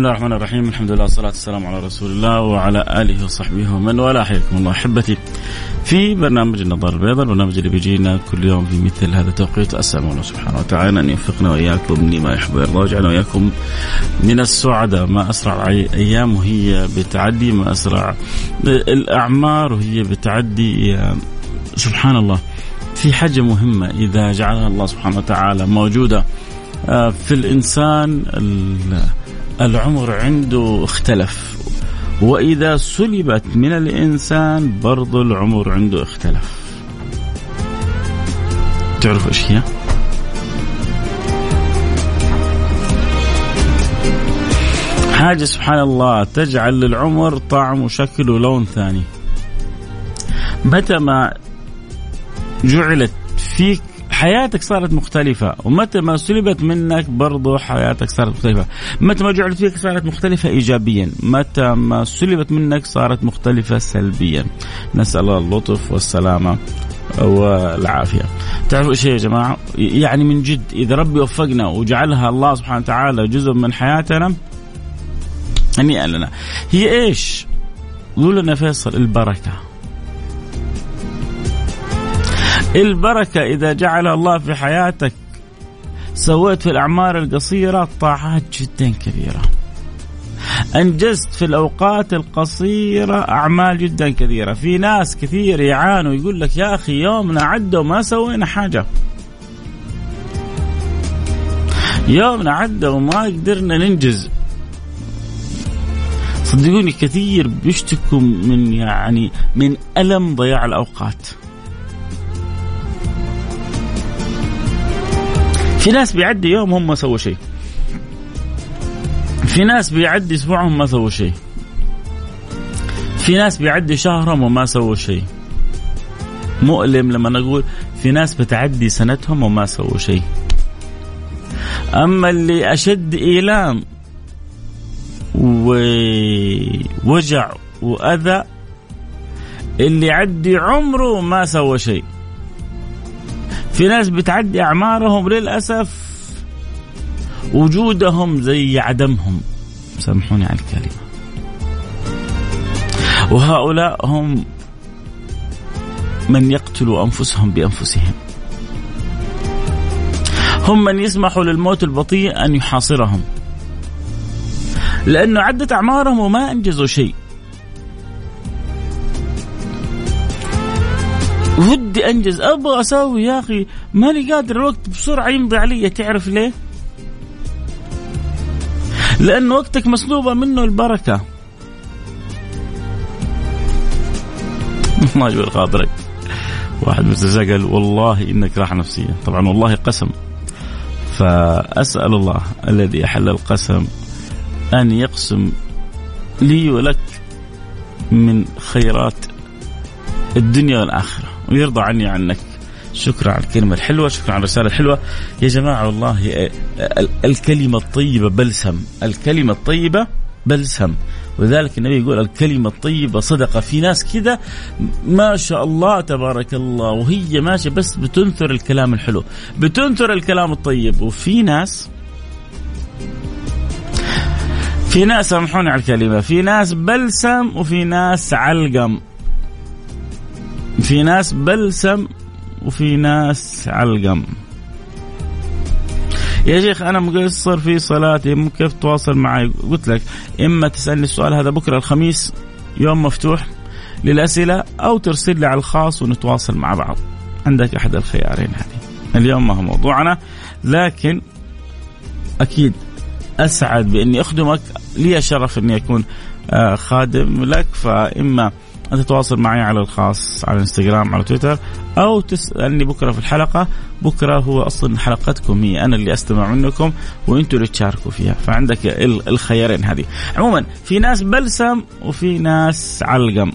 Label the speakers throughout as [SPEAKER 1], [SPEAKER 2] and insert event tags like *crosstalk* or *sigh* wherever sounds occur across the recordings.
[SPEAKER 1] الله الرحمن الرحيم الحمد لله والصلاة والسلام على رسول الله وعلى آله وصحبه ومن والاه حياكم الله أحبتي في برنامج النظر البيضاء البرنامج اللي بيجينا كل يوم في مثل هذا التوقيت أسأل الله سبحانه وتعالى أن يوفقنا وإياكم لما يحب ويرضى ويجعلنا وإياكم من السعداء ما أسرع أيام وهي بتعدي ما أسرع الأعمار وهي بتعدي سبحان الله في حاجة مهمة إذا جعلها الله سبحانه وتعالى موجودة في الإنسان العمر عنده اختلف. وإذا سلبت من الإنسان برضو العمر عنده اختلف. تعرف إيش هي؟ حاجة سبحان الله تجعل للعمر طعم وشكل ولون ثاني. متى ما جعلت فيك حياتك صارت مختلفة ومتى ما سلبت منك برضو حياتك صارت مختلفة. متى ما جعلت فيك صارت مختلفة إيجابيا متى ما سلبت منك صارت مختلفة سلبيا. نسأل الله اللطف والسلامة والعافية. تعرفوا إيش يا جماعة؟ يعني من جد إذا ربي وفقنا وجعلها الله سبحانه وتعالى جزء من حياتنا هنيئا لنا. هي إيش؟ قول لنا فيصل البركة. البركة إذا جعلها الله في حياتك سويت في الأعمار القصيرة طاعات جدا كبيرة. أنجزت في الأوقات القصيرة أعمال جدا كثيرة في ناس كثير يعانوا يقول لك يا أخي يومنا عدى وما سوينا حاجة. يومنا عدى وما قدرنا ننجز. صدقوني كثير بيشتكوا من يعني من ألم ضياع الأوقات. في ناس بيعدي يومهم ما سووا شيء. في ناس بيعدي اسبوعهم ما سووا شيء. في ناس بيعدي شهرهم وما سووا شيء. مؤلم لما نقول في ناس بتعدي سنتهم وما سووا شيء. أما اللي أشد إيلام ووجع وأذى اللي يعدي عمره ما سوى شيء. في ناس بتعدي أعمارهم للأسف وجودهم زي عدمهم. سامحوني على الكلمة. وهؤلاء هم من يقتلوا أنفسهم بأنفسهم. هم من يسمحوا للموت البطيء أن يحاصرهم. لأنه عدت أعمارهم وما أنجزوا شيء. ودي أنجز. أبغى أسوي يا أخي. ماني قادر. الوقت بسرعة يمضي علي. تعرف ليه؟ لأن وقتك مسلوبة منه البركة. *laughs* ما يجبر خاطرك واحد متساءل والله إنك راح نفسيا طبعا والله قسم. فأسأل الله الذي أحل القسم أن يقسم لي ولك من خيرات الدنيا والآخرة. ويرضى عني عنك. شكرا على الكلمة الحلوة شكرا على الرسالة الحلوة. يا جماعة والله الكلمة الطيبة بلسم. الكلمة الطيبة بلسم. ولذلك النبي يقول الكلمة الطيبة صدقة. في ناس كذا ما شاء الله تبارك الله وهي ماشية بس بتنثر الكلام الحلو بتنثر الكلام الطيب. وفي ناس في ناس سامحوني على الكلمة في ناس بلسم وفي ناس علقم. في ناس بلسم وفي ناس علقم. يا شيخ أنا مقصر في صلاتي كيف تواصل معي؟ قلت لك إما تسألني السؤال هذا بكرة الخميس يوم مفتوح للأسئلة أو ترسل لي على الخاص ونتواصل مع بعض. عندك أحد الخيارين هذه. اليوم ما هو موضوعنا لكن أكيد أسعد بإني أخدمك. لي شرف إني أكون آه، خادم لك فإما ان تتواصل معي على الخاص على الانستغرام على تويتر أو تسألني بكرة في الحلقة. بكرة هو أصلا حلقتكم هي أنا اللي أستمع منكم وأنتم اللي تشاركوا فيها. فعندك الخيارين هذه. عموما في ناس بلسم وفي ناس علقم.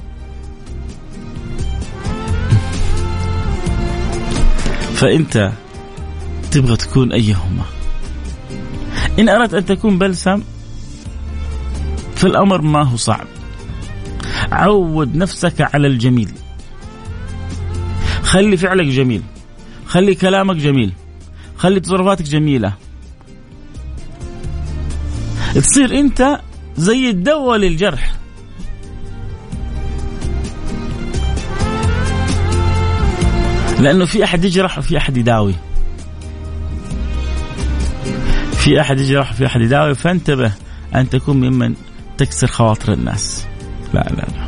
[SPEAKER 1] فأنت تبغى تكون أيهما؟ إن أردت أن تكون بلسم فالأمر ما هو صعب. عود نفسك على الجميل. خلي فعلك جميل. خلي كلامك جميل. خلي تصرفاتك جميلة. تصير انت زي الدواء للجرح. لأنه في أحد يجرح وفي أحد يداوي. في أحد يجرح وفي أحد يداوي فانتبه أن تكون ممن تكسر خواطر الناس. لا لا لا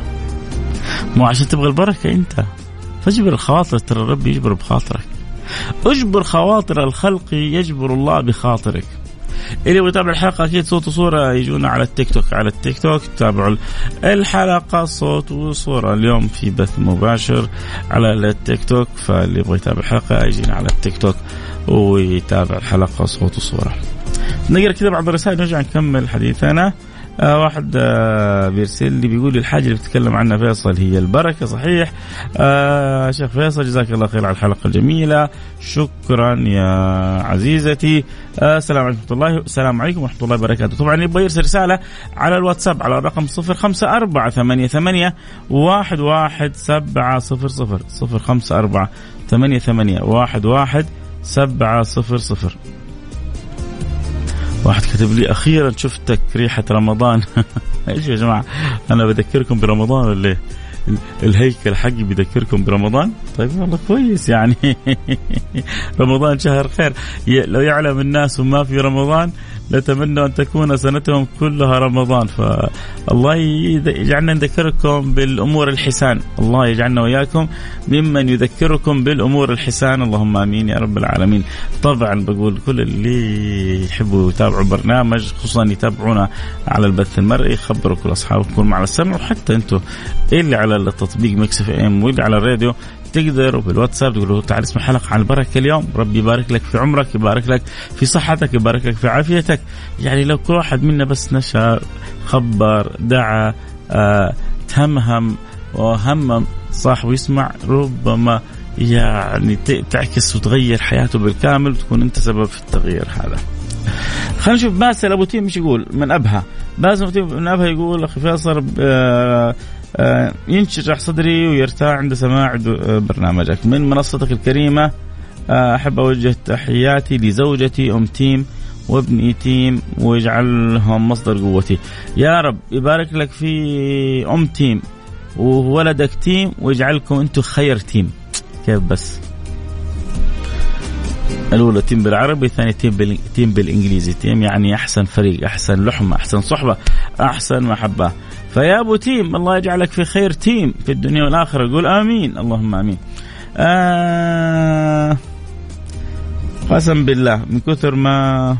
[SPEAKER 1] مو عشان تبغى البركة أنت. فاجبر الخواطر ترى الرب يجبر بخاطرك. اجبر خواطر الخلق يجبر الله بخاطرك. اللي يبغى يتابع الحلقة أكيد صوت وصورة يجونا على التيك توك على التيك توك. تابعوا الحلقة صوت وصورة. اليوم في بث مباشر على التيك توك. فاللي يبغى يتابع الحلقة يجينا على التيك توك ويتابع الحلقة صوت وصورة. نقرأ كذا بعض الرسائل نرجع نكمل حديثنا. آه واحد آه بيرسل لي بيقول لي الحاجة اللي بتتكلم عنها فيصل هي البركة صحيح. آه شيخ فيصل جزاك الله خير على الحلقة الجميلة. شكرا يا عزيزتي. آه السلام عليكم ورحمة الله السلام عليكم ورحمة الله وبركاته. طبعا يبغى يرسل رسالة على الواتساب على الرقم 054 88 11700 054 88 11700 واحد كتب لي أخيرا شفتك ريحة رمضان. *laughs* إيش يا جماعة؟ أنا بذكركم برمضان ولا الهيكل حقي بيذكركم برمضان؟ طيب والله كويس يعني. *laughs* رمضان شهر خير. لو يعلم الناس وما في رمضان نتمنى أن تكون سنتهم كلها رمضان. فالله يجعلنا نذكركم بالأمور الحسان. الله يجعلنا وإياكم ممن يذكركم بالأمور الحسان. اللهم آمين يا رب العالمين. طبعا بقول كل اللي يحبوا يتابعوا برنامج خصوصا يتابعونا على البث المرئي خبروا كل أصحابكم على السمع وحتى أنتم إللي على التطبيق مكس إف إم واللي على الراديو. تقدر بالواتساب تقول له تعال اسمع حلقة عن البركة اليوم ربي يبارك لك في عمرك يبارك لك في صحتك يبارك لك في عافيتك يعني لو كل واحد منا بس نشر خبر دعا آه تهمهم وهمم صاحبه يسمع ربما يعني تعكس وتغير حياته بالكامل وتكون انت سبب في التغيير هذا. خلينا نشوف باسل أبو تيم إيش يقول من أبها. باسل أبو تيم من أبها يقول أخي فيصل ينشرح صدري ويرتاح عند سماع آه، برنامجك. من منصتك الكريمة آه، أحب أوجه تحياتي لزوجتي أم تيم وابني تيم ويجعلهم مصدر قوتي. يا رب يبارك لك في أم تيم وولدك تيم ويجعلكم أنتم خير team. كيف بس؟ الأولى تيم بالعربي الثانية team team بالإنجليزي. team يعني أحسن فريق أحسن لحمة أحسن صحبة أحسن محبة. فيا أبو تيم الله يجعلك في خير team في الدنيا والآخرة. قول آمين اللهم آمين. آه قسم بالله من كثر ما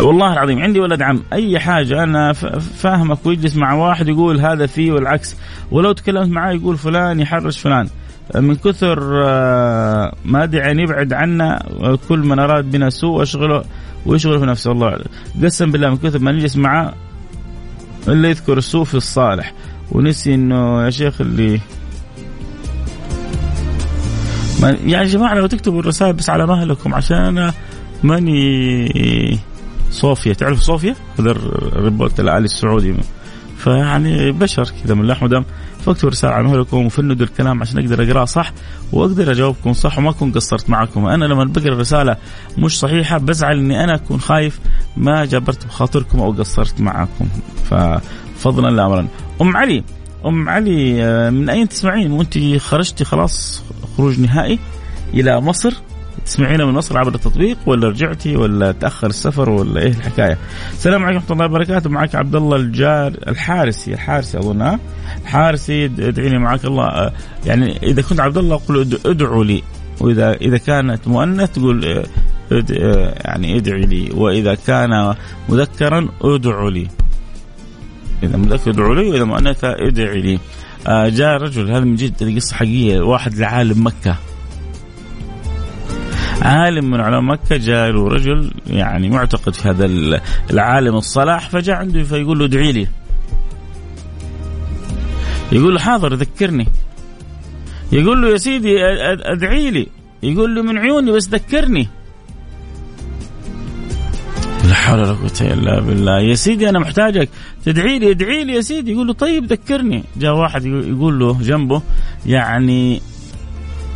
[SPEAKER 1] والله العظيم عندي ولد عم أي حاجة أنا فاهمك ويجلس مع واحد يقول هذا فيه والعكس. ولو تكلمت معاه يقول فلان يحرش فلان. من كثر آه، ما أدري ان يبعد عنا كل من أراد بنا سوء واشغله ويشغل في نفسه. الله قسم بالله من كثر ما نجلس معاه إلا يذكر السوء في الصالح. ونسي إنه يا شيخ اللي يعني يا جماعة لو تكتبوا الرسائل بس على مهلكم عشان أنا ماني صوفيا. تعرف صوفيا؟ هذا الريبورت الآلي السعودي. فيعني بشر كذا من لحم ودم. فاكتبوا رسالة على مهلكم وفندوا الكلام عشان أقدر اقراه صح وأقدر أجاوبكم صح وما أكون قصرت معكم. أنا لما بقرأ رسالة مش صحيحة بزعل إني أنا أكون خايف ما جبرت بخاطركم أو قصرت معكم. ففضلا لا امرا أم علي أم علي آه، من أين تسمعين؟ وأنت خرجتي خلاص خروج نهائي إلى مصر. تسمعينا من مصر عبر التطبيق ولا رجعتي ولا تأخر السفر ولا إيه الحكاية؟ السلام عليكم ورحمة الله وبركاته. معك عبد الله الجار الحارسي الحارسي أظن ها؟ الحارسي ادعيني معك الله. يعني إذا كنت عبد الله قل ادعوا لي. وإذا إذا كانت مؤنث تقول يعني ادعي لي. وإذا كان مذكرا ادعوا لي. إذا مذكر ادعوا لي وإذا مؤنثه ادعي لي. آه جاء رجل هذا من جد قصة حقيقية واحد لعالم مكة. عالم من علماء مكة جاء له رجل يعني معتقد في هذا العالم الصلاح فجاء عنده فيقول له ادعي لي. يقول له حاضر ذكرني. يقول له يا سيدي ادعي لي. يقول له من عيوني بس ذكرني. لا حول ولا قوة إلا بالله. يا سيدي أنا محتاجك. تدعي لي ادعي لي يا سيدي. يقول له طيب ذكرني. جاء واحد يقول له جنبه يعني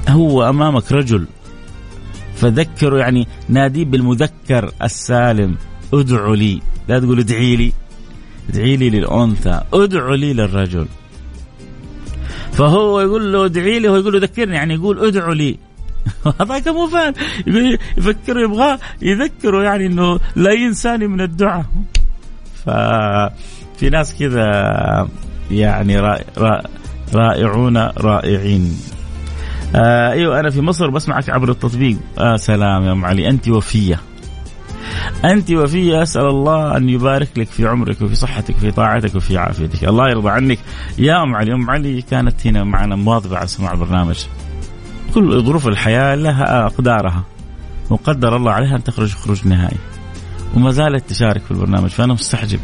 [SPEAKER 1] هو أمامك رجل فذكره يعني ناديه بالمذكر السالم ادعوا لي. لا تقول ادعي لي. ادعي لي للأنثى. ادعوا لي للرجل. فهو يقول له ادعي لي هو يقول له ذكرني يعني يقول ادعوا لي. *laughs* هذاك مو فاهم. يفكر يبغاه يذكره يعني إنه لا ينساني من الدعاء. ففي ناس كذا يعني رائعون رائعين. آه أيوه أنا في مصر بسمعك عبر التطبيق. آه سلام يا أم علي. أنت وفية. أنت وفية. أسأل الله أن يبارك لك في عمرك وفي صحتك وفي طاعتك وفي عافيتك. الله يرضى عنك. يا أم علي أم علي كانت هنا معنا مواظبة على سماع البرنامج. كل ظروف الحياة لها أقدارها. وقدر الله عليها أن تخرج خروج نهائي. وما زالت تشارك في البرنامج فأنا مستعجب.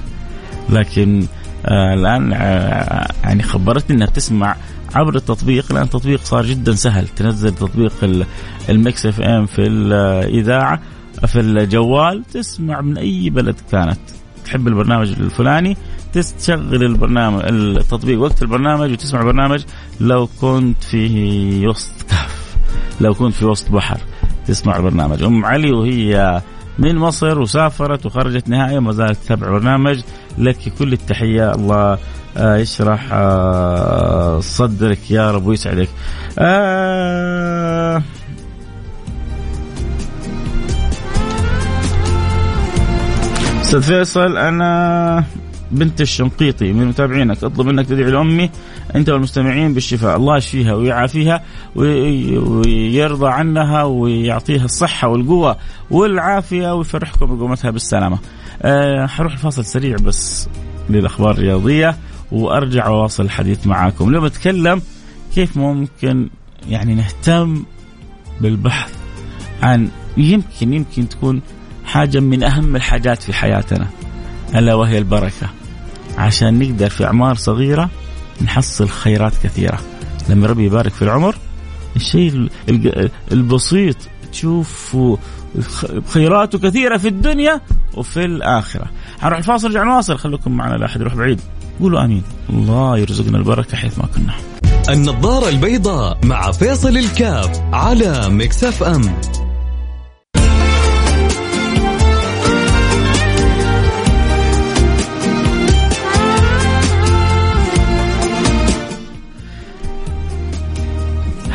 [SPEAKER 1] لكن آه الآن آه يعني خبرتني أنها تسمع عبر التطبيق لأن التطبيق صار جدا سهل. تنزل تطبيق الميكس إف إم في الإذاعة في الجوال تسمع من أي بلد كانت. تحب البرنامج الفلاني تشغل البرنامج التطبيق وقت البرنامج وتسمع البرنامج لو كنت في وسط كهف لو كنت في وسط بحر تسمع البرنامج. أم علي وهي من مصر وسافرت وخرجت نهائيا ما زالت تتابع برنامج. لك كل التحية. الله آه، يشرح آه، صدرك يا رب ويسعدك. آه أستاذ فيصل أنا بنت الشنقيطي من متابعينك أطلب منك تدعي لأمي أنت والمستمعين بالشفاء الله يشفيها ويعافيها ويرضى عنها ويعطيها الصحة والقوة والعافية ويفرحكم بقومتها بالسلامة. أه حروح الفاصل سريع بس للأخبار الرياضية وأرجع واواصل الحديث معاكم. اليوم أتكلم كيف ممكن يعني نهتم بالبحث عن يمكن يمكن تكون حاجة من أهم الحاجات في حياتنا ألا وهي البركة. عشان نقدر في أعمار صغيرة نحصل خيرات كثيرة. لما ربي يبارك في العمر الشيء البسيط تشوف خيراته كثيرة في الدنيا وفي الآخرة. حنروح الفاصل رجع نواصل. خليكم معنا لا أحد يروح بعيد. قولوا آمين. الله يرزقنا البركة حيث ما كنا.
[SPEAKER 2] النظارة البيضاء مع فيصل الكاف على مكسف أم.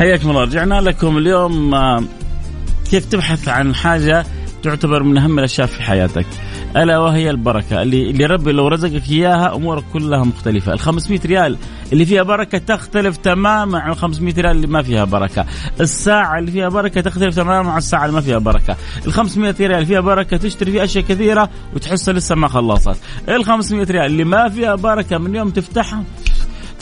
[SPEAKER 1] حياكم الله. رجعنا لكم اليوم آه، كيف تبحث عن حاجة تعتبر من أهم الأشياء في حياتك؟ ألا وهي البركة. اللي, اللي ربي لو رزقك إياها أمورك كلها مختلفة. ال 500 ريال اللي فيها بركة تختلف تماما عن 500 ريال اللي ما فيها بركة. الساعة اللي فيها بركة تختلف تماما عن الساعة اللي ما فيها بركة. ال 500 ريال اللي فيها بركة تشتري فيها أشياء كثيرة وتحسها لسه ما خلصت. ال 500 ريال اللي ما فيها بركة من يوم تفتحها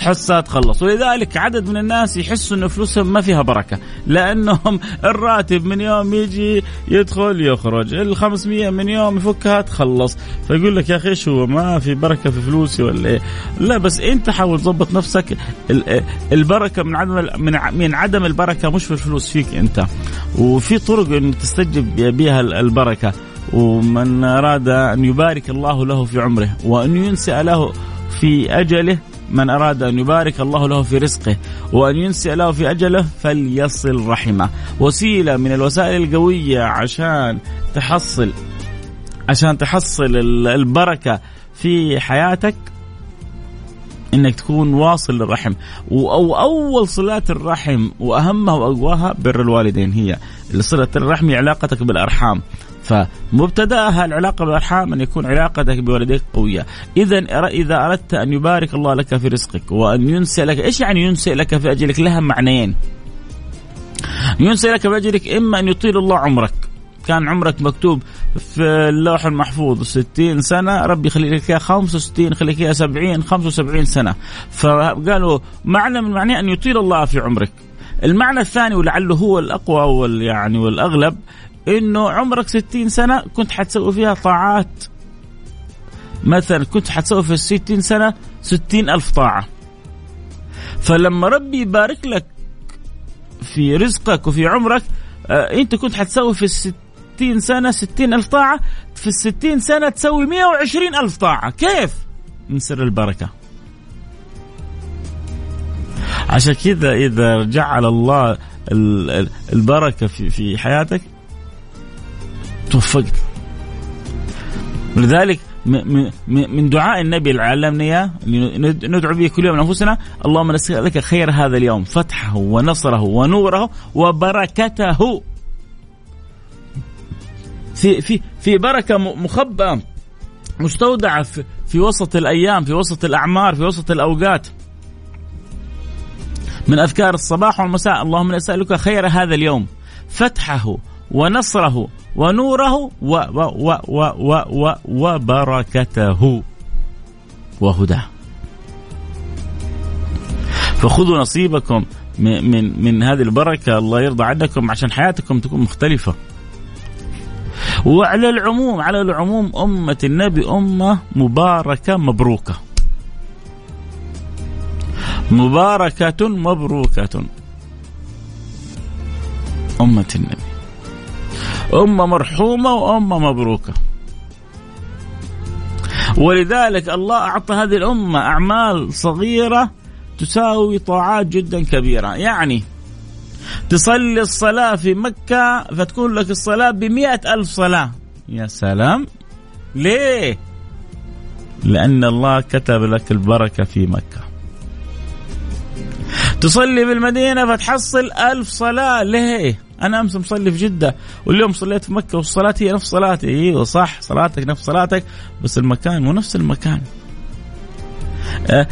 [SPEAKER 1] تحسها تخلص. ولذلك عدد من الناس يحسوا إنه فلوسهم ما فيها بركة لأنهم *laughs* الراتب من يوم يجي يدخل يخرج ال 500 من يوم يفكها تخلص. فيقول لك يا أخي إيش هو ما في بركة في فلوسي ولا إيه؟ لا بس أنت حاول تظبط نفسك. البركة من عدم من عدم البركة مش في الفلوس فيك أنت. وفي طرق انه تستجب بها البركة. ومن أراد أن يبارك الله له في عمره وأن ينسى له في أجله من أراد أن يبارك الله له في رزقه وأن ينسئ له في أجله فليصل رحمه. وسيلة من الوسائل القوية عشان تحصل عشان تحصل البركة في حياتك إنك تكون واصل للرحم. أو أول صلات الرحم وأهمها وأقواها بر الوالدين هي صلة الرحم علاقتك بالأرحام. فمبتداها العلاقة بالأرحام أن يكون علاقتك بوالديك قوية، اذا إذا أردت أن يبارك الله لك في رزقك وأن ينسى لك، إيش يعني ينسى لك في أجلك؟ لها معنيين. ينسى لك في أجلك إما أن يطيل الله عمرك، كان عمرك مكتوب في اللوح المحفوظ 60 سنة ربي يخلي لك إياها 65 يخليك إياها 70 75 سنة فقالوا معنى من معناه أن يطيل الله في عمرك المعنى الثاني ولعله هو الأقوى وال يعني والأغلب إنه عمرك 60 سنة كنت حتسوي فيها طاعات. مثلا كنت حتسوي في الستين سنة ستين ألف طاعة. فلما ربي يبارك لك في رزقك وفي عمرك آه أنت كنت حتسوي في الستين سنة ستين ألف طاعة في الستين سنة تسوي مية وعشرين ألف طاعة. كيف؟ من سر البركة. عشان كذا إذا جعل الله البركة في في حياتك توفقت. ولذلك من دعاء النبي اللي علمنا اياه ندعو به كل يوم انفسنا اللهم نسالك خير هذا اليوم. فتحه ونصره ونوره وبركته. في في في بركة مخبأة مستودعة في, في وسط الأيام في وسط الأعمار في وسط الأوقات. من أذكار الصباح والمساء اللهم نسألك خير هذا اليوم. فتحه ونصره ونوره و و و و و و وبركته وهداه فخذوا نصيبكم من من من هذه البركة الله يرضى عنكم عشان حياتكم تكون مختلفة. وعلى العموم على العموم أمة النبي أمة مباركة مبروكة. مباركة مبروكة. أمة النبي. أمة مرحومة وأمة مبروكة. ولذلك الله أعطى هذه الأمة أعمال صغيرة تساوي طاعات جدا كبيرة. يعني تصلي الصلاة في مكة فتكون لك الصلاة بمئة ألف صلاة. يا سلام. ليه؟ لأن الله كتب لك البركة في مكة. تصلي بالمدينة فتحصل ألف صلاة. ليه؟ أنا أمس مصلي في جدة واليوم صليت في مكة والصلاة هي نفس صلاتي أيوه صح صلاتك نفس صلاتك بس المكان مو نفس المكان أه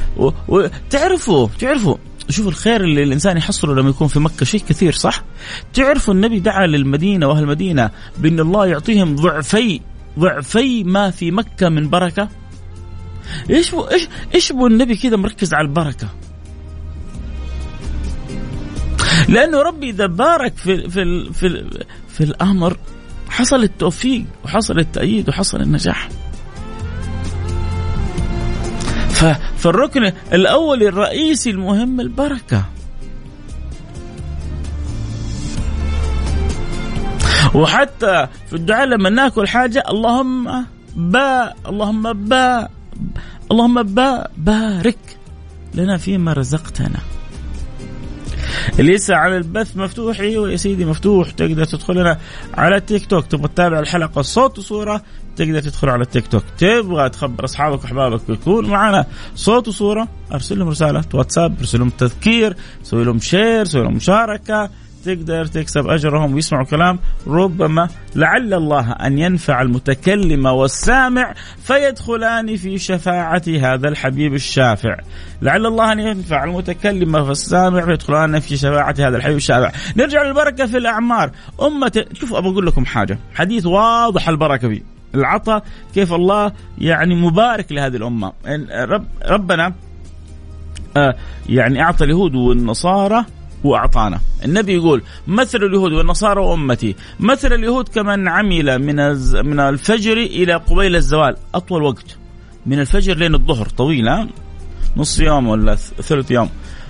[SPEAKER 1] وتعرفوا تعرفوا شوف الخير اللي الإنسان يحصله لما يكون في مكة شيء كثير صح؟ تعرفوا النبي دعا للمدينة وأهل المدينة بأن الله يعطيهم ضعفي ضعفي ما في مكة من بركة. إيش إيش إيش النبي كذا مركز على البركة؟ لأنه ربي إذا بارك في في في, في الأمر حصل التوفيق وحصل التأييد وحصل النجاح. فالركن الأول الرئيسي المهم البركة. وحتى في الدعاء لما نأكل حاجة اللهم با اللهم با اللهم با بارك لنا فيما رزقتنا. يسعى على البث مفتوح أيوه يا سيدي مفتوح تقدر تدخل لنا على التيك توك. تبغى تتابع الحلقة صوت وصورة تقدر تدخل على التيك توك. تبغى تخبر أصحابك وأحبابك يكون معنا صوت وصورة. أرسل لهم رسالة واتساب أرسل لهم تذكير سوي لهم share سوي لهم مشاركة. تقدر تكسب أجرهم ويسمعوا كلام ربما لعل الله أن ينفع المتكلم والسامع فيدخلان في شفاعة هذا الحبيب الشافع. لعل الله أن ينفع المتكلم والسامع فيدخلان في شفاعة هذا الحبيب الشافع. نرجع للبركة في الأعمار، أمة شوفوا أبى أقول لكم حاجة، حديث واضح البركة فيه. العطاء كيف الله يعني مبارك لهذه الأمة، رب ربنا آه يعني أعطى اليهود والنصارى وأعطانا. النبي يقول مثل اليهود والنصارى وأمتي. مثل اليهود كمن عمل من من الفجر إلى قبيل الزوال. أطول وقت. من الفجر لين الظهر. طويله نص يوم ولا ثلث يوم.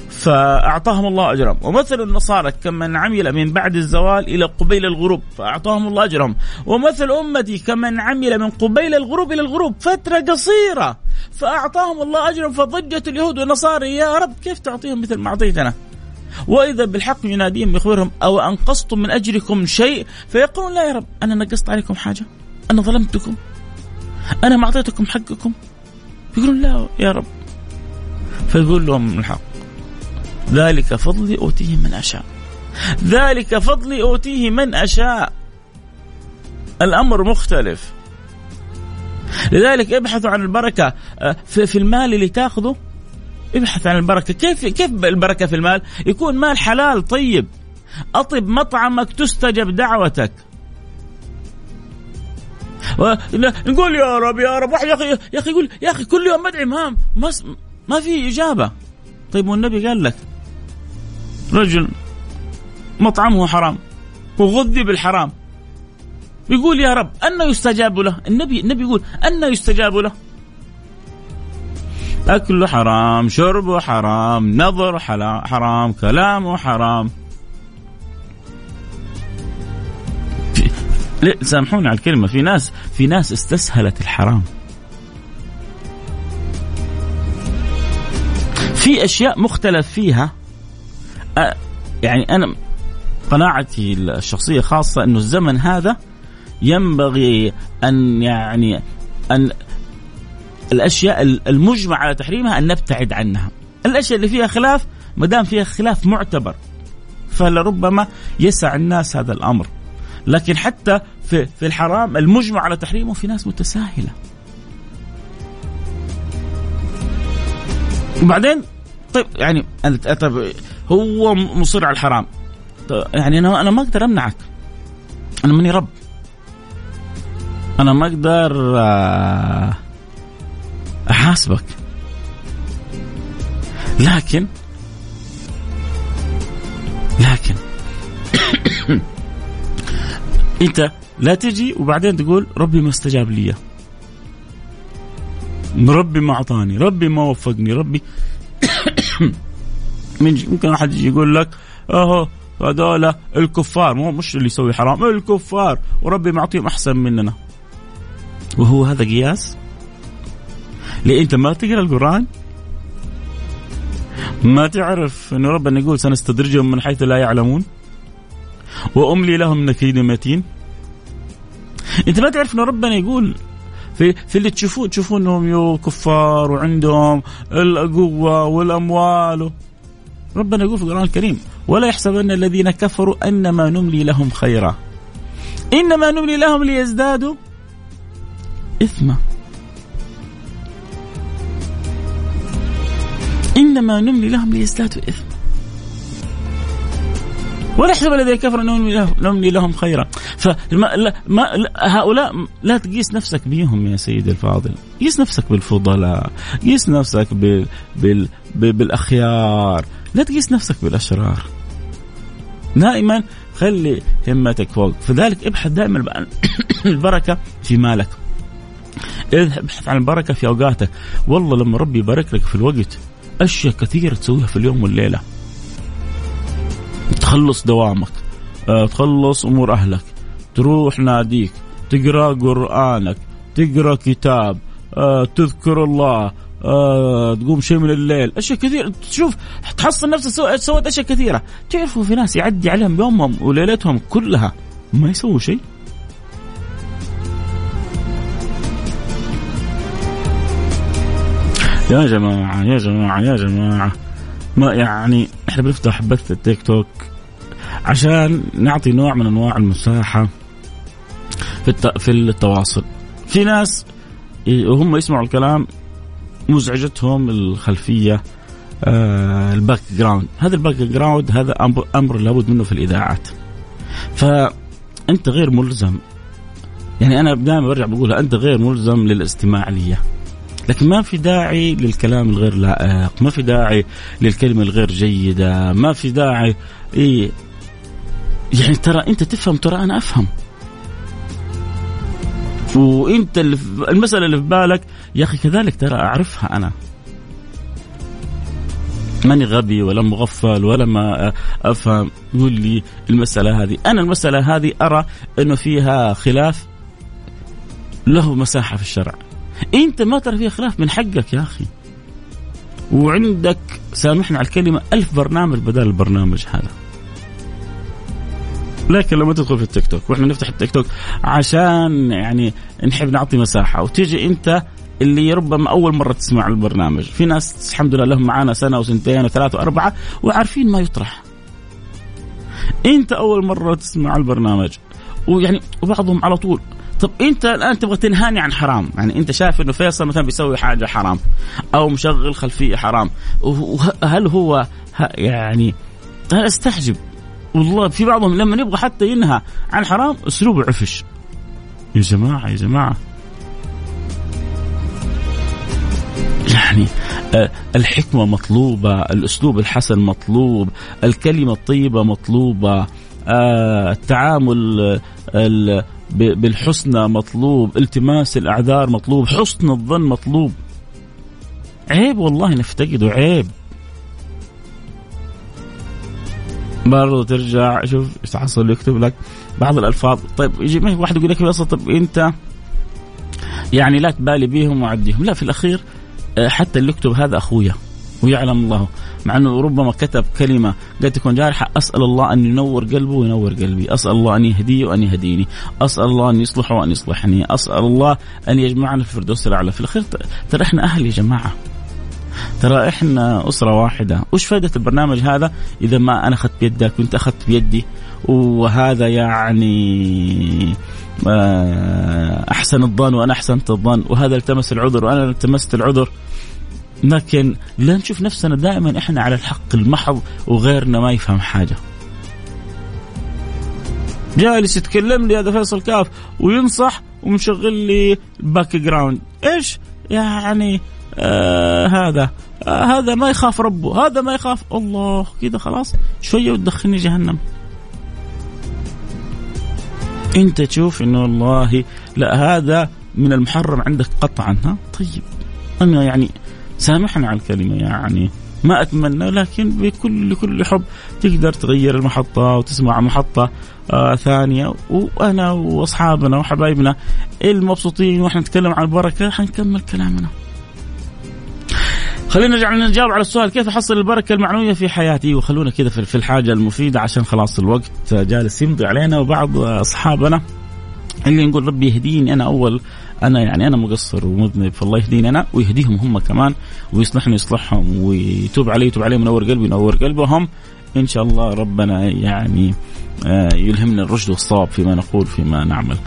[SPEAKER 1] فأعطاهم الله أجرهم. ومثل النصارى كمن عمل من بعد الزوال إلى قبيل الغروب. فأعطاهم الله أجرهم. ومثل أمتي كمن عمل من قبيل الغروب إلى الغروب. فترة قصيرة. فأعطاهم الله أجرهم. فضجت اليهود والنصارى يا رب كيف تعطيهم مثل ما أعطيتنا؟ وإذا بالحق يناديهم يخبرهم أو أنقصتم من أجركم شيء فيقولون لا يا رب أنا نقصت عليكم حاجة أنا ظلمتكم أنا ما أعطيتكم حقكم. يقولون لا يا رب. فيقول لهم الحق ذلك فضلي أوتيه من أشاء. ذلك فضلي أوتيه من أشاء. الأمر مختلف. لذلك ابحثوا عن البركة آه، في المال اللي تاخذه ابحث عن البركة. كيف كيف البركة في المال؟ يكون مال حلال طيب. أطب مطعمك تستجب دعوتك. نقول يا رب يا رب واحد يا أخي يا أخي يقول يا أخي كل يوم بدعي ما ما ما في إجابة. طيب والنبي قال لك رجل مطعمه حرام وغذي بالحرام. يقول يا رب أن يستجاب له؟ النبي النبي يقول أن يستجاب له. أكله حرام شربه حرام نظر حرام كلامه حرام. سامحوني على الكلمة. في ناس في ناس استسهلت الحرام. في أشياء مختلف فيها. يعني أنا قناعتي الشخصية خاصة أنه الزمن هذا ينبغي أن يعني أن الأشياء المجمع على تحريمها أن نبتعد عنها. الأشياء اللي فيها خلاف ما دام فيها خلاف معتبر فلربما يسع الناس هذا الأمر. لكن حتى في, في الحرام المجمع على تحريمه في ناس متساهلة. وبعدين طيب يعني طيب هو مصر على الحرام. طيب يعني أنا أنا ما أقدر أمنعك. أنا ماني رب. أنا ما أقدر آه، أحاسبك. لكن لكن *coughs* أنت لا تجي وبعدين تقول ربي ما استجاب لي. ربي ما أعطاني ربي ما وفقني ربي *coughs* ممكن واحد يجي يقول لك أهو هذول الكفار مو مش اللي يسوي حرام الكفار وربي معطيهم أحسن مننا. وهو هذا قياس ليه انت ما تقرأ القرآن؟ ما تعرف انه ربنا يقول سنستدرجهم من حيث لا يعلمون؟ وأملي لهم من كيد متين؟ انت ما تعرف انه ربنا يقول في في اللي تشوفوه تشوفون إنهم كفار وعندهم القوة والأموال ربنا يقول في القرآن الكريم ولا يحسبن الذين كفروا أنما نملي لهم خيرا. إنما نملي لهم ليزدادوا إثما. إنما نملي لهم ليزدادوا اثما ولا يحسب الذين كفروا أنهم نملي لهم خيرا. فما لا ما هؤلاء لا تقيس نفسك بهم يا سيدي الفاضل. قيس نفسك بالفضلاء. قيس نفسك بال بال بالأخيار. لا تقيس نفسك بالأشرار. دائما خلي همتك فوق. فذلك ابحث دائما عن *coughs* البركة في مالك. ابحث عن البركة في أوقاتك. والله لما ربي يبارك لك في الوقت أشياء كثيرة تسويها في اليوم والليلة. تخلص دوامك آه، تخلص أمور أهلك تروح ناديك تقرأ قرآنك تقرأ كتاب آه، تذكر الله آه، تقوم شيء من الليل. أشياء كثيرة. تشوف تحصل نفسك سويت أشياء كثيرة. تعرفوا في ناس يعدي عليهم يومهم وليلتهم كلها ما يسووا شيء؟ يا جماعة يا جماعة يا جماعة. ما يعني إحنا بنفتح بث التيك توك عشان نعطي نوع من أنواع المساحة في في التواصل. في ناس وهم يسمعوا الكلام مزعجتهم الخلفية آه ال background. هذا ال background هذا أمر لابد منه في الإذاعات. فانت غير ملزم. يعني أنا دائما برجع بقولها أنت غير ملزم للاستماع لي لكن ما في داعي للكلام الغير لائق ما في داعي للكلمة الغير جيدة ما في داعي إيه يعني ترى أنت تفهم ترى أنا أفهم. وأنت المسألة اللي في بالك يا أخي كذلك ترى أعرفها أنا. ماني غبي ولا مغفل ولا ما أفهم. يقول لي المسألة هذه أنا المسألة هذه أرى إنه فيها خلاف له مساحة في الشرع. انت ما ترى فيها خلاف من حقك يا أخي. وعندك سامحنا على الكلمة ألف برنامج بدل البرنامج هذا. لكن لما تدخل في التيك توك وإحنا نفتح التيك توك عشان يعني نحب نعطي مساحة. وتيجي انت اللي ربما أول مرة تسمع البرنامج. في ناس الحمد لله لهم معانا سنة وسنتين وثلاثة وأربعة وعارفين ما يطرح. انت أول مرة تسمع البرنامج. ويعني وبعضهم على طول طب انت الآن تبغى تنهاني عن حرام. يعني انت شايف إنه فيصل مثلا بيسوي حاجة حرام أو مشغل خلفية حرام. وهل هو يعني أنا أستحجب. والله في بعضهم لما يبغى حتى ينهى عن حرام أسلوبه عفش. يا جماعة يا جماعة. يعني آه، الحكمة مطلوبة الأسلوب الحسن مطلوب الكلمة الطيبة مطلوبة آه، التعامل بالحسنى مطلوب التماس الأعذار مطلوب حسن الظن مطلوب. عيب والله نفتقده عيب. برضه ترجع شوف إيش حصل يكتب لك بعض الألفاظ. طيب يجي واحد يقول لك أصلا طب أنت يعني لا تبالي بيهم وعديهم. لا في الأخير آه، حتى اللي يكتب هذا أخويا. ويعلم الله. مع إنه ربما كتب كلمة قد تكون جارحة أسأل الله أن ينور قلبه وينور قلبي، أسأل الله أن يهديه وأن يهديني، أسأل الله أن يصلحه وأن يصلحني، أسأل الله أن يجمعنا في الفردوس الأعلى، في الأخير ترى إحنا أهل يا جماعة. ترى إحنا أسرة واحدة، وش فائدة البرنامج هذا؟ إذا ما أنا أخذت بيدك وأنت أخذت بيدي وهذا يعني آه، أحسن الظن وأنا أحسنت الظن وهذا التمس العذر وأنا التمست العذر. لكن لا نشوف نفسنا دائما إحنا على الحق المحض وغيرنا ما يفهم حاجة. جالس يتكلم لي هذا فيصل كاف وينصح ومشغل لي background إيش يعني آه هذا؟ آه هذا ما يخاف ربه هذا ما يخاف الله. كذا خلاص شوية وتدخلني جهنم. أنت تشوف إنه والله لا هذا من المحرم عندك قطعا ها؟ طيب أنا يعني سامحنا على الكلمة يعني. ما أتمنى لكن بكل كل حب تقدر تغير المحطة وتسمع محطة آه ثانية. وأنا وأصحابنا وحبايبنا المبسوطين وإحنا نتكلم عن البركة حنكمل كلامنا. خلينا نرجع نجاوب على السؤال. كيف أحصل البركة المعنوية في حياتي؟ وخلونا كذا في الحاجة المفيدة عشان خلاص الوقت جالس يمضي علينا وبعض أصحابنا اللي نقول ربي يهديني أنا أول أنا يعني أنا مقصر ومذنب فالله يهديني أنا ويهديهم هم كمان ويصلحني يصلحهم ويتوب علي يتوب عليهم ينور قلبي ينور قلبهم إن شاء الله ربنا يعني آه، يلهمنا الرشد والصواب فيما نقول فيما نعمل.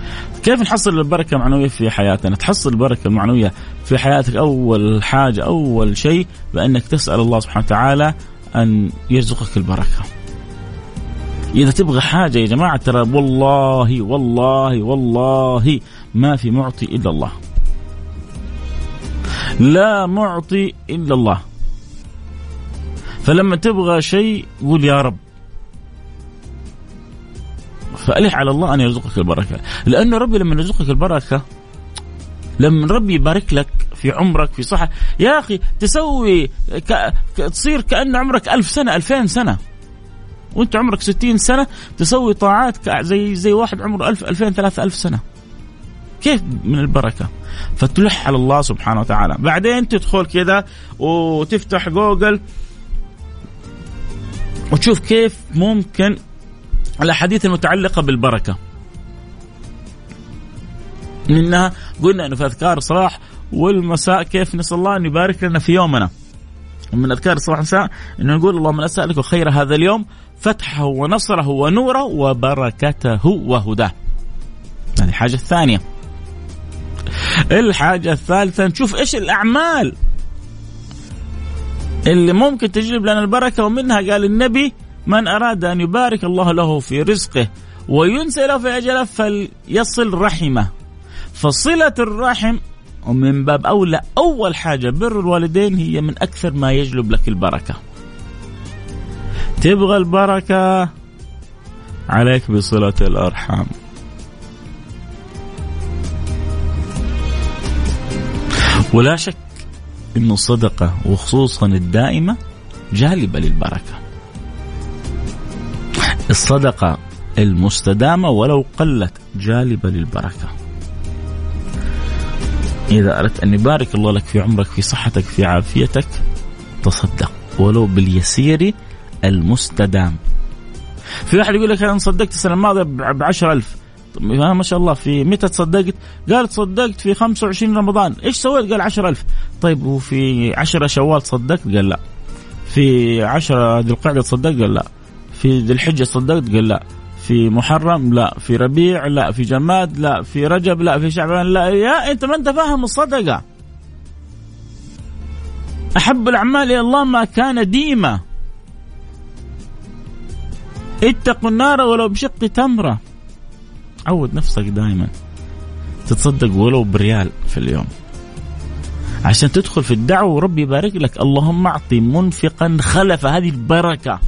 [SPEAKER 1] كيف نحصل البركة المعنوية في حياتنا؟ تحصل البركة المعنوية في حياتك أول حاجة أول شيء بأنك تسأل الله سبحانه وتعالى أن يرزقك البركة. إذا تبغى حاجة يا جماعة ترى والله والله والله ما في معطي إلا الله. لا معطي إلا الله. فلما تبغى شيء قول يا رب. فألح على الله أن يرزقك البركة لأنه ربي لما يرزقك البركة لما ربي يبارك لك في عمرك في صحة يا أخي تسوي ك... تصير كأن عمرك ألف سنة ألفين سنة وانت عمرك ستين سنة تسوي طاعات زي زي واحد عمره ألف ألفين ثلاثة ألف سنة. كيف من البركة؟ فتلح على الله سبحانه وتعالى. بعدين تدخل كذا وتفتح جوجل وتشوف كيف ممكن الأحاديث المتعلقة بالبركة. منها قلنا إنه في أذكار الصباح والمساء كيف نسأل الله أن يبارك لنا في يومنا. ومن أذكار الصباح والمساء إنه نقول اللهم أسألك خير هذا اليوم فتحه ونصره ونوره وبركته وهداه. هذه الحاجة الثانية. الحاجة الثالثة نشوف إيش الأعمال اللي ممكن تجلب لنا البركة ومنها قال النبي من أراد أن يبارك الله له في رزقه وينسى له في أجله فليصل رحمه. فصلة الرحم ومن باب أولى أول حاجة بر الوالدين هي من أكثر ما يجلب لك البركة. تبغى البركة عليك بصلة الأرحام. ولا شك أن الصدقة وخصوصا الدائمة جالبة للبركة. الصدقة المستدامة ولو قلت جالبة للبركة. إذا أردت أن يبارك الله لك في عمرك في صحتك في عافيتك تصدق. ولو باليسير المستدام في واحد يقول لك أنا صدقت السنة الماضية بعشر ألف ما شاء الله في متى تصدقت؟ قال تصدقت في 25 رمضان، إيش سويت؟ قال 10000 طيب وفي 10 شوال تصدقت؟ قال لا. في 10 ذي القعدة تصدقت؟ قال لا. في ذي الحجة صدقت؟ قال لا. في محرم لا في ربيع لا في جماد لا في رجب لا في شعبان لا يا أنت ما أنت فاهم الصدقة أحب الأعمال إلى الله ما كان ديما اتقوا النار ولو بشق تمرة. عود نفسك دائما تتصدق ولو بريال في اليوم. عشان تدخل في الدعوة وربي يبارك لك. اللهم اعطي منفقا خلف هذه البركة.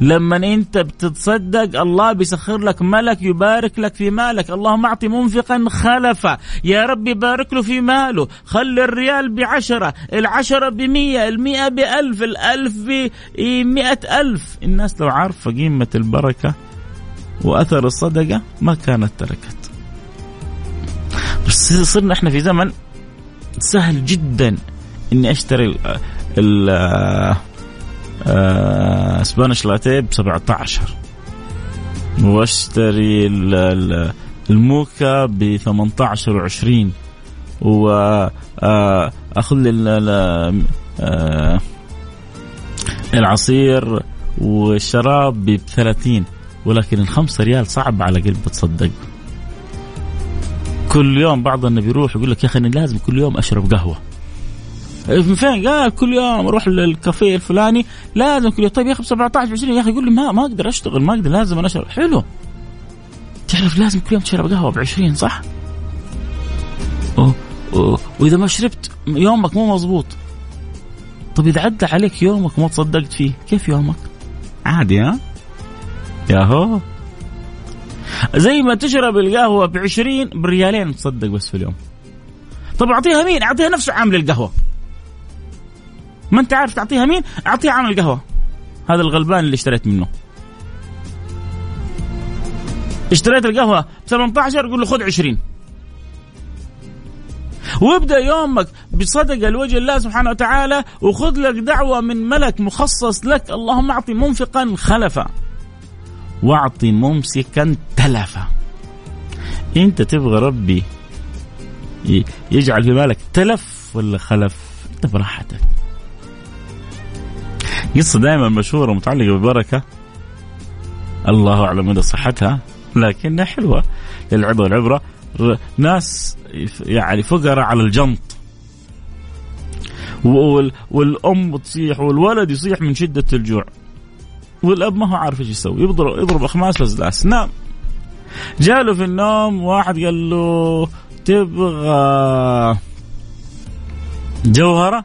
[SPEAKER 1] لما انت بتتصدق الله بيسخر لك ملك يبارك لك في مالك. اللهم اعطي منفقا خلفا يا رب يبارك له في ماله. خلي الريال بعشرة العشرة بمية المئة بألف الألف بمئة ألف. الناس لو عارفة قيمة البركة وأثر الصدقة ما كانت تركت. بس صرنا إحنا في زمن سهل جدا إني أشتري ال آه سبانش لاتيه ب 17 واشتري الموكا ب 18 و20 واخذ لي العصير والشراب ب 30 ولكن الخمسة ريال صعب على قلب تصدق. كل يوم بعضنا بيروح يقول لك يا أخي أنا لازم كل يوم أشرب قهوة. من فين؟ قال كل يوم أروح للكافيه الفلاني لازم كل يوم طيب يا أخي ب 17 20 يا أخي يقول لي ما ما أقدر أشتغل ما أقدر لازم أنا اشرب حلو تعرف لازم كل يوم تشرب قهوة ب 20 صح؟ أوه. أوه. وإذا ما شربت يومك مو مضبوط طيب إذا عدى عليك يومك وما تصدقت فيه كيف يومك؟ عادي ها؟ ياهو زي ما تشرب القهوة ب 20 بريالين تصدق بس في اليوم طب أعطيها مين؟ أعطيها نفسه عامل القهوة ما انت عارف تعطيها مين؟ أعطيها عامل قهوه هذا الغلبان اللي اشتريت منه. اشتريت القهوة ب 18 قول له خذ 20 وابدأ يومك بصدقه لوجه الله سبحانه وتعالى وخذ لك دعوة من ملك مخصص لك. اللهم أعطي منفقا خلفا وأعطي ممسكا تلفا. أنت تبغى ربي يجعل في بالك تلف ولا خلف؟ أنت براحتك. قصة دائما مشهورة متعلقة ببركة. الله أعلم مدى صحتها لكنها حلوة للعبرة والعبرة. ناس يعني فقراء على الجنط. والأم تصيح والولد يصيح من شدة الجوع. والأب ما هو عارف إيش يسوي يضرب يضرب أخماس وزلاس نام جاله في النوم واحد قال له تبغى جوهرة؟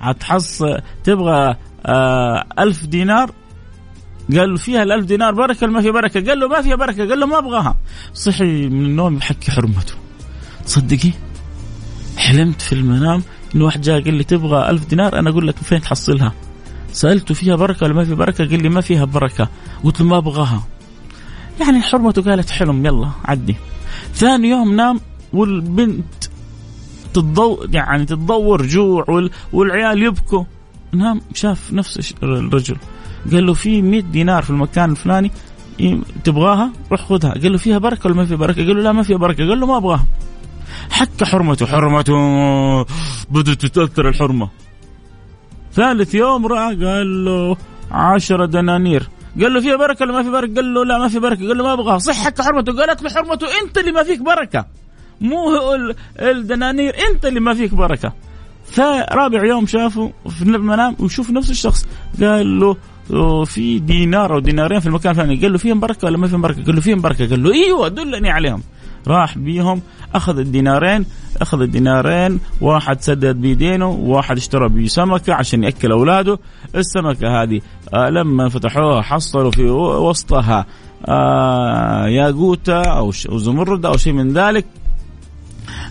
[SPEAKER 1] حتحص تبغى آه ألف دينار. قال له فيها الألف دينار بركة ما في بركة. قال له ما فيها بركة. قال له ما أبغاها. صحي من النوم يحكي حرمته. تصدقي؟ حلمت في المنام إن واحد جاء قال لي تبغى ألف دينار؟ أنا أقول لك فين تحصلها؟ سألته فيها بركة ولا ما في بركة؟ قال لي ما فيها بركة. قلت له ما أبغاها. يعني حرمته قالت حلم يلا عدي. ثاني يوم نام والبنت تتضو يعني تتضور جوع والعيال يبكوا. نام شاف نفس الرجل. قال له في 100 دينار في المكان الفلاني تبغاها؟ روح خذها. قال له فيها بركة ولا ما فيها بركة؟ قال له لا ما فيها بركة. قال له ما أبغاها. حكى حرمته. حرمته بدأت تتأثر الحرمة. ثالث يوم رأى قال له عشرة دنانير. قال له فيها بركة ولا ما في بركة؟ قال له لا ما في بركة. قال له ما أبغاها. صح حكى حرمته. قالت له حرمته. أنت اللي ما فيك بركة. مو الدنانير أنت اللي ما فيك بركة. فرابع يوم شافه في المنام ويشوف نفس الشخص. قال له في دينار أو دينارين في المكان الفلاني. قال له فيهم بركة ولا ما فيهم بركة؟ قال له فيهم بركة. قال له إيوه دلني عليهم. راح بيهم أخذ الدينارين أخذ الدينارين واحد سدد بيدينه وواحد اشترى بسمكه عشان يأكل أولاده. السمكة هذه آه لما فتحوها حصلوا في وسطها آه ياقوته أو زمرد أو شيء من ذلك.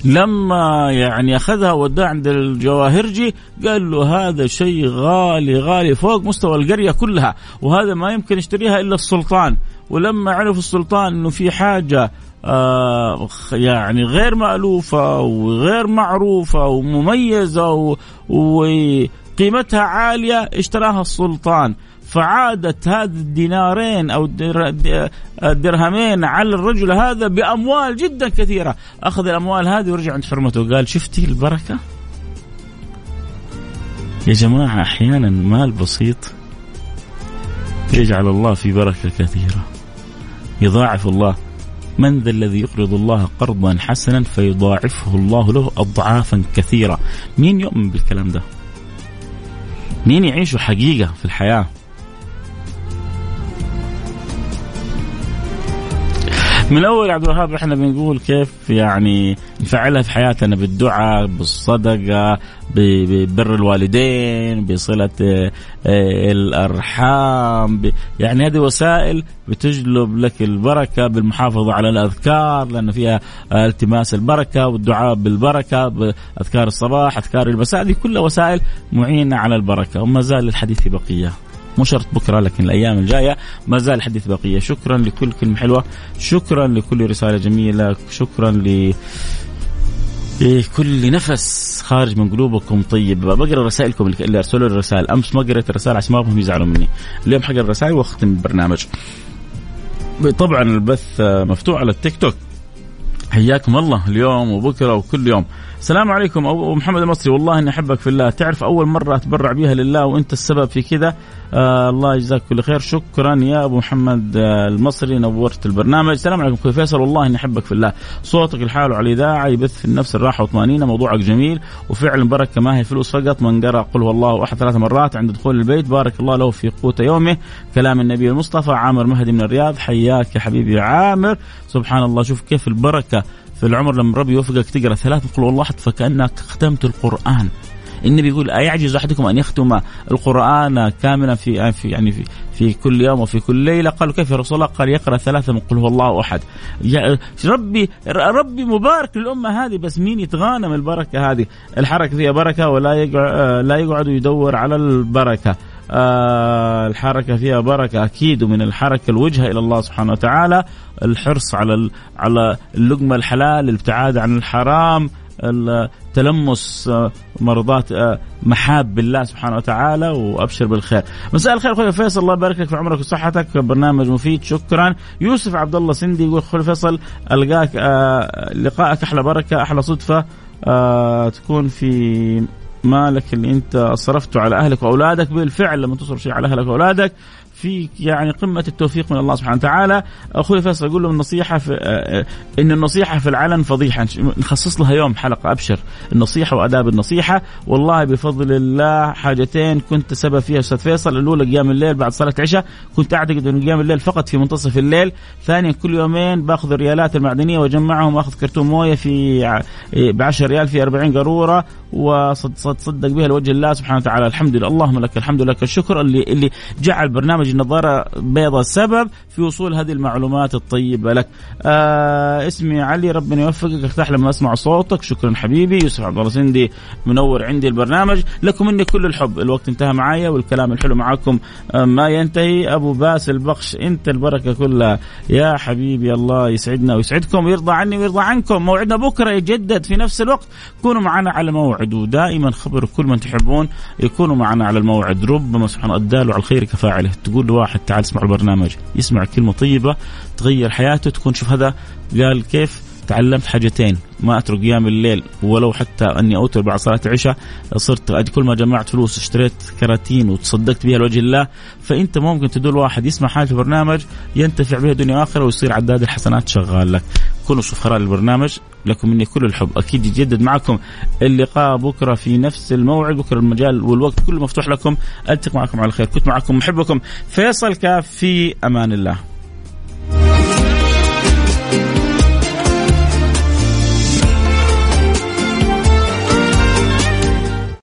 [SPEAKER 1] لما يعني أخذها وداه عند الجواهرجي قال له هذا شيء غالي غالي فوق مستوى القرية كلها وهذا ما يمكن يشتريها إلا السلطان. ولما عرف السلطان إنه في حاجة آه يعني غير مألوفة وغير معروفة ومميزة وقيمتها عالية اشتراها السلطان. فعادت هذه الدينارين أو الدرهمين على الرجل هذا بأموال جدا كثيرة. أخذ الأموال هذه ورجع عند حرمته. وقال شفتي البركة؟ يا جماعة أحيانا مال بسيط يجعل الله في بركة كثيرة. يضاعف الله. من ذا الذي يقرض الله قرضا حسنا فيضاعفه الله له اضعافا كثيرة. مين يؤمن بالكلام ده؟ مين يعيش حقيقة في الحياة؟ من اول عبد الوهاب إحنا بنقول كيف يعني نفعلها في حياتنا بالدعاء بالصدقة ببر الوالدين بصلة آه، الأرحام يعني هذه وسائل بتجلب لك البركة بالمحافظة على الأذكار لأن فيها التماس البركة والدعاء بالبركة بأذكار الصباح أذكار المساء هذه كلها وسائل معينة على البركة وما زال الحديث بقية. مو شرط بكرة لكن الأيام الجاية ما زال الحديث بقية. شكرا لكل كلمة حلوة. شكرا لكل رسالة جميلة. شكرا ل كل نفس خارج من قلوبكم طيب. بقرأ رسائلكم اللي أرسلوا الرسائل. أمس ما قريت الرسائل عشان ما ابغهم يزعلوا مني. اليوم حقرأ الرسائل وأختم البرنامج. طبعا البث مفتوح على التيك توك. حياكم الله اليوم وبكرة وكل يوم. السلام عليكم أبو محمد المصري. والله إني أحبك في الله. تعرف أول مرة أتبرع بها لله وأنت السبب في كذا؟ آه الله يجزاك كل خير. شكرا يا أبو محمد آه المصري نورت البرنامج. السلام عليكم أخوي فيصل. والله إني أحبك في الله. صوتك لحاله على الاذاعه يبث في النفس الراحة والطمأنينة. موضوعك جميل وفعلا بركة ما هي. فلوس فقط من قرأ قل هو الله أحد ثلاث مرات عند دخول البيت. بارك الله له في قوت يومه. كلام النبي المصطفى عامر مهدي من الرياض. حياك يا حبيبي عامر. سبحان الله. شوف كيف البركة في العمر لما ربي يوفقك تقرأ ثلاث قل والله أحد فكأنك ختمت القرآن. النبي يقول أيعجز أحدكم أن يختم القرآن كاملا في يعني في, في كل يوم وفي كل ليلة؟ قالوا كيف يا رسول الله؟ قال يقرأ ثلاثة من قل هو الله أحد. ربي ربي مبارك للأمة هذه بس مين يتغانم البركة هذه؟ الحركة فيها بركة ولا يقعد لا يقعد يدور على البركة. آه الحركة فيها بركة أكيد ومن الحركة الوجهة إلى الله سبحانه وتعالى الحرص على على اللقمة الحلال الابتعاد عن الحرام تلمس آه، مرضات آه، محاب الله سبحانه وتعالى وأبشر بالخير. مساء الخير أخوي فيصل الله يبارك لك في عمرك وصحتك برنامج مفيد شكرا. يوسف عبد الله سندي يقول أخوي فيصل ألقاك آه، لقائك أحلى بركة أحلى صدفة تكون في مالك اللي انت صرفته على أهلك وأولادك بالفعل لما تصرف شيء على أهلك وأولادك في يعني قمة التوفيق من الله سبحانه وتعالى. أخوي فيصل أقول له النصيحة في آه، إن النصيحة في العلن فضيحة. نخصص لها يوم حلقة أبشر. النصيحة وأداب النصيحة. والله بفضل الله حاجتين كنت سبب فيها أستاذ فيصل. الأولى قيام الليل بعد صلاة العشاء. كنت أعتقد إنه قيام الليل فقط في منتصف الليل. ثانيا كل يومين باخذ الريالات المعدنية وأجمعهم وأخذ كرتون موية في ب 10 ريال في 40 قارورة. وصدق بها لوجه الله سبحانه وتعالى. الحمد لله. اللهم لك الحمد لك الشكر. اللي اللي جعل برنامج النظاره بيضاء سبب في وصول هذه المعلومات الطيبة لك. آه اسمي علي ربنا يوفقك. ارتاح لما أسمع صوتك. شكرا حبيبي. يوسف عبد الله سندي منور عندي البرنامج. لكم مني كل الحب. الوقت انتهى معايا والكلام الحلو معاكم آه ما ينتهي. أبو باسل بخش أنت البركة كلها. يا حبيبي الله يسعدنا ويسعدكم ويرضى عني ويرضى عنكم. موعدنا بكرة يجدد في نفس الوقت. كونوا معنا على موعد. ودائما خبروا كل من تحبون يكونوا معنا على الموعد. ربما سبحان الله على الخير كفاعله. تقول لواحد تعال اسمع البرنامج يسمع كلمة طيبة تغير حياته تكون شوف هذا قال كيف تعلمت حاجتين. ما أترك قيام الليل ولو حتى أني أوتر بعد صلاة العشاء صرت كل ما جمعت فلوس اشتريت كراتين وتصدقت بها لوجه الله. فأنت ممكن تدل واحد يسمع حاجة في برنامج ينتفع بها دنيا وآخرة ويصير عداد الحسنات شغال لك. كونوا سفراء البرنامج لكم مني كل الحب. أكيد يجدد معكم اللقاء بكرة في نفس الموعد بكرة المجال والوقت كله مفتوح لكم. ألتقي معكم على خير. كنت معكم محبكم فيصل كاف في أمان الله.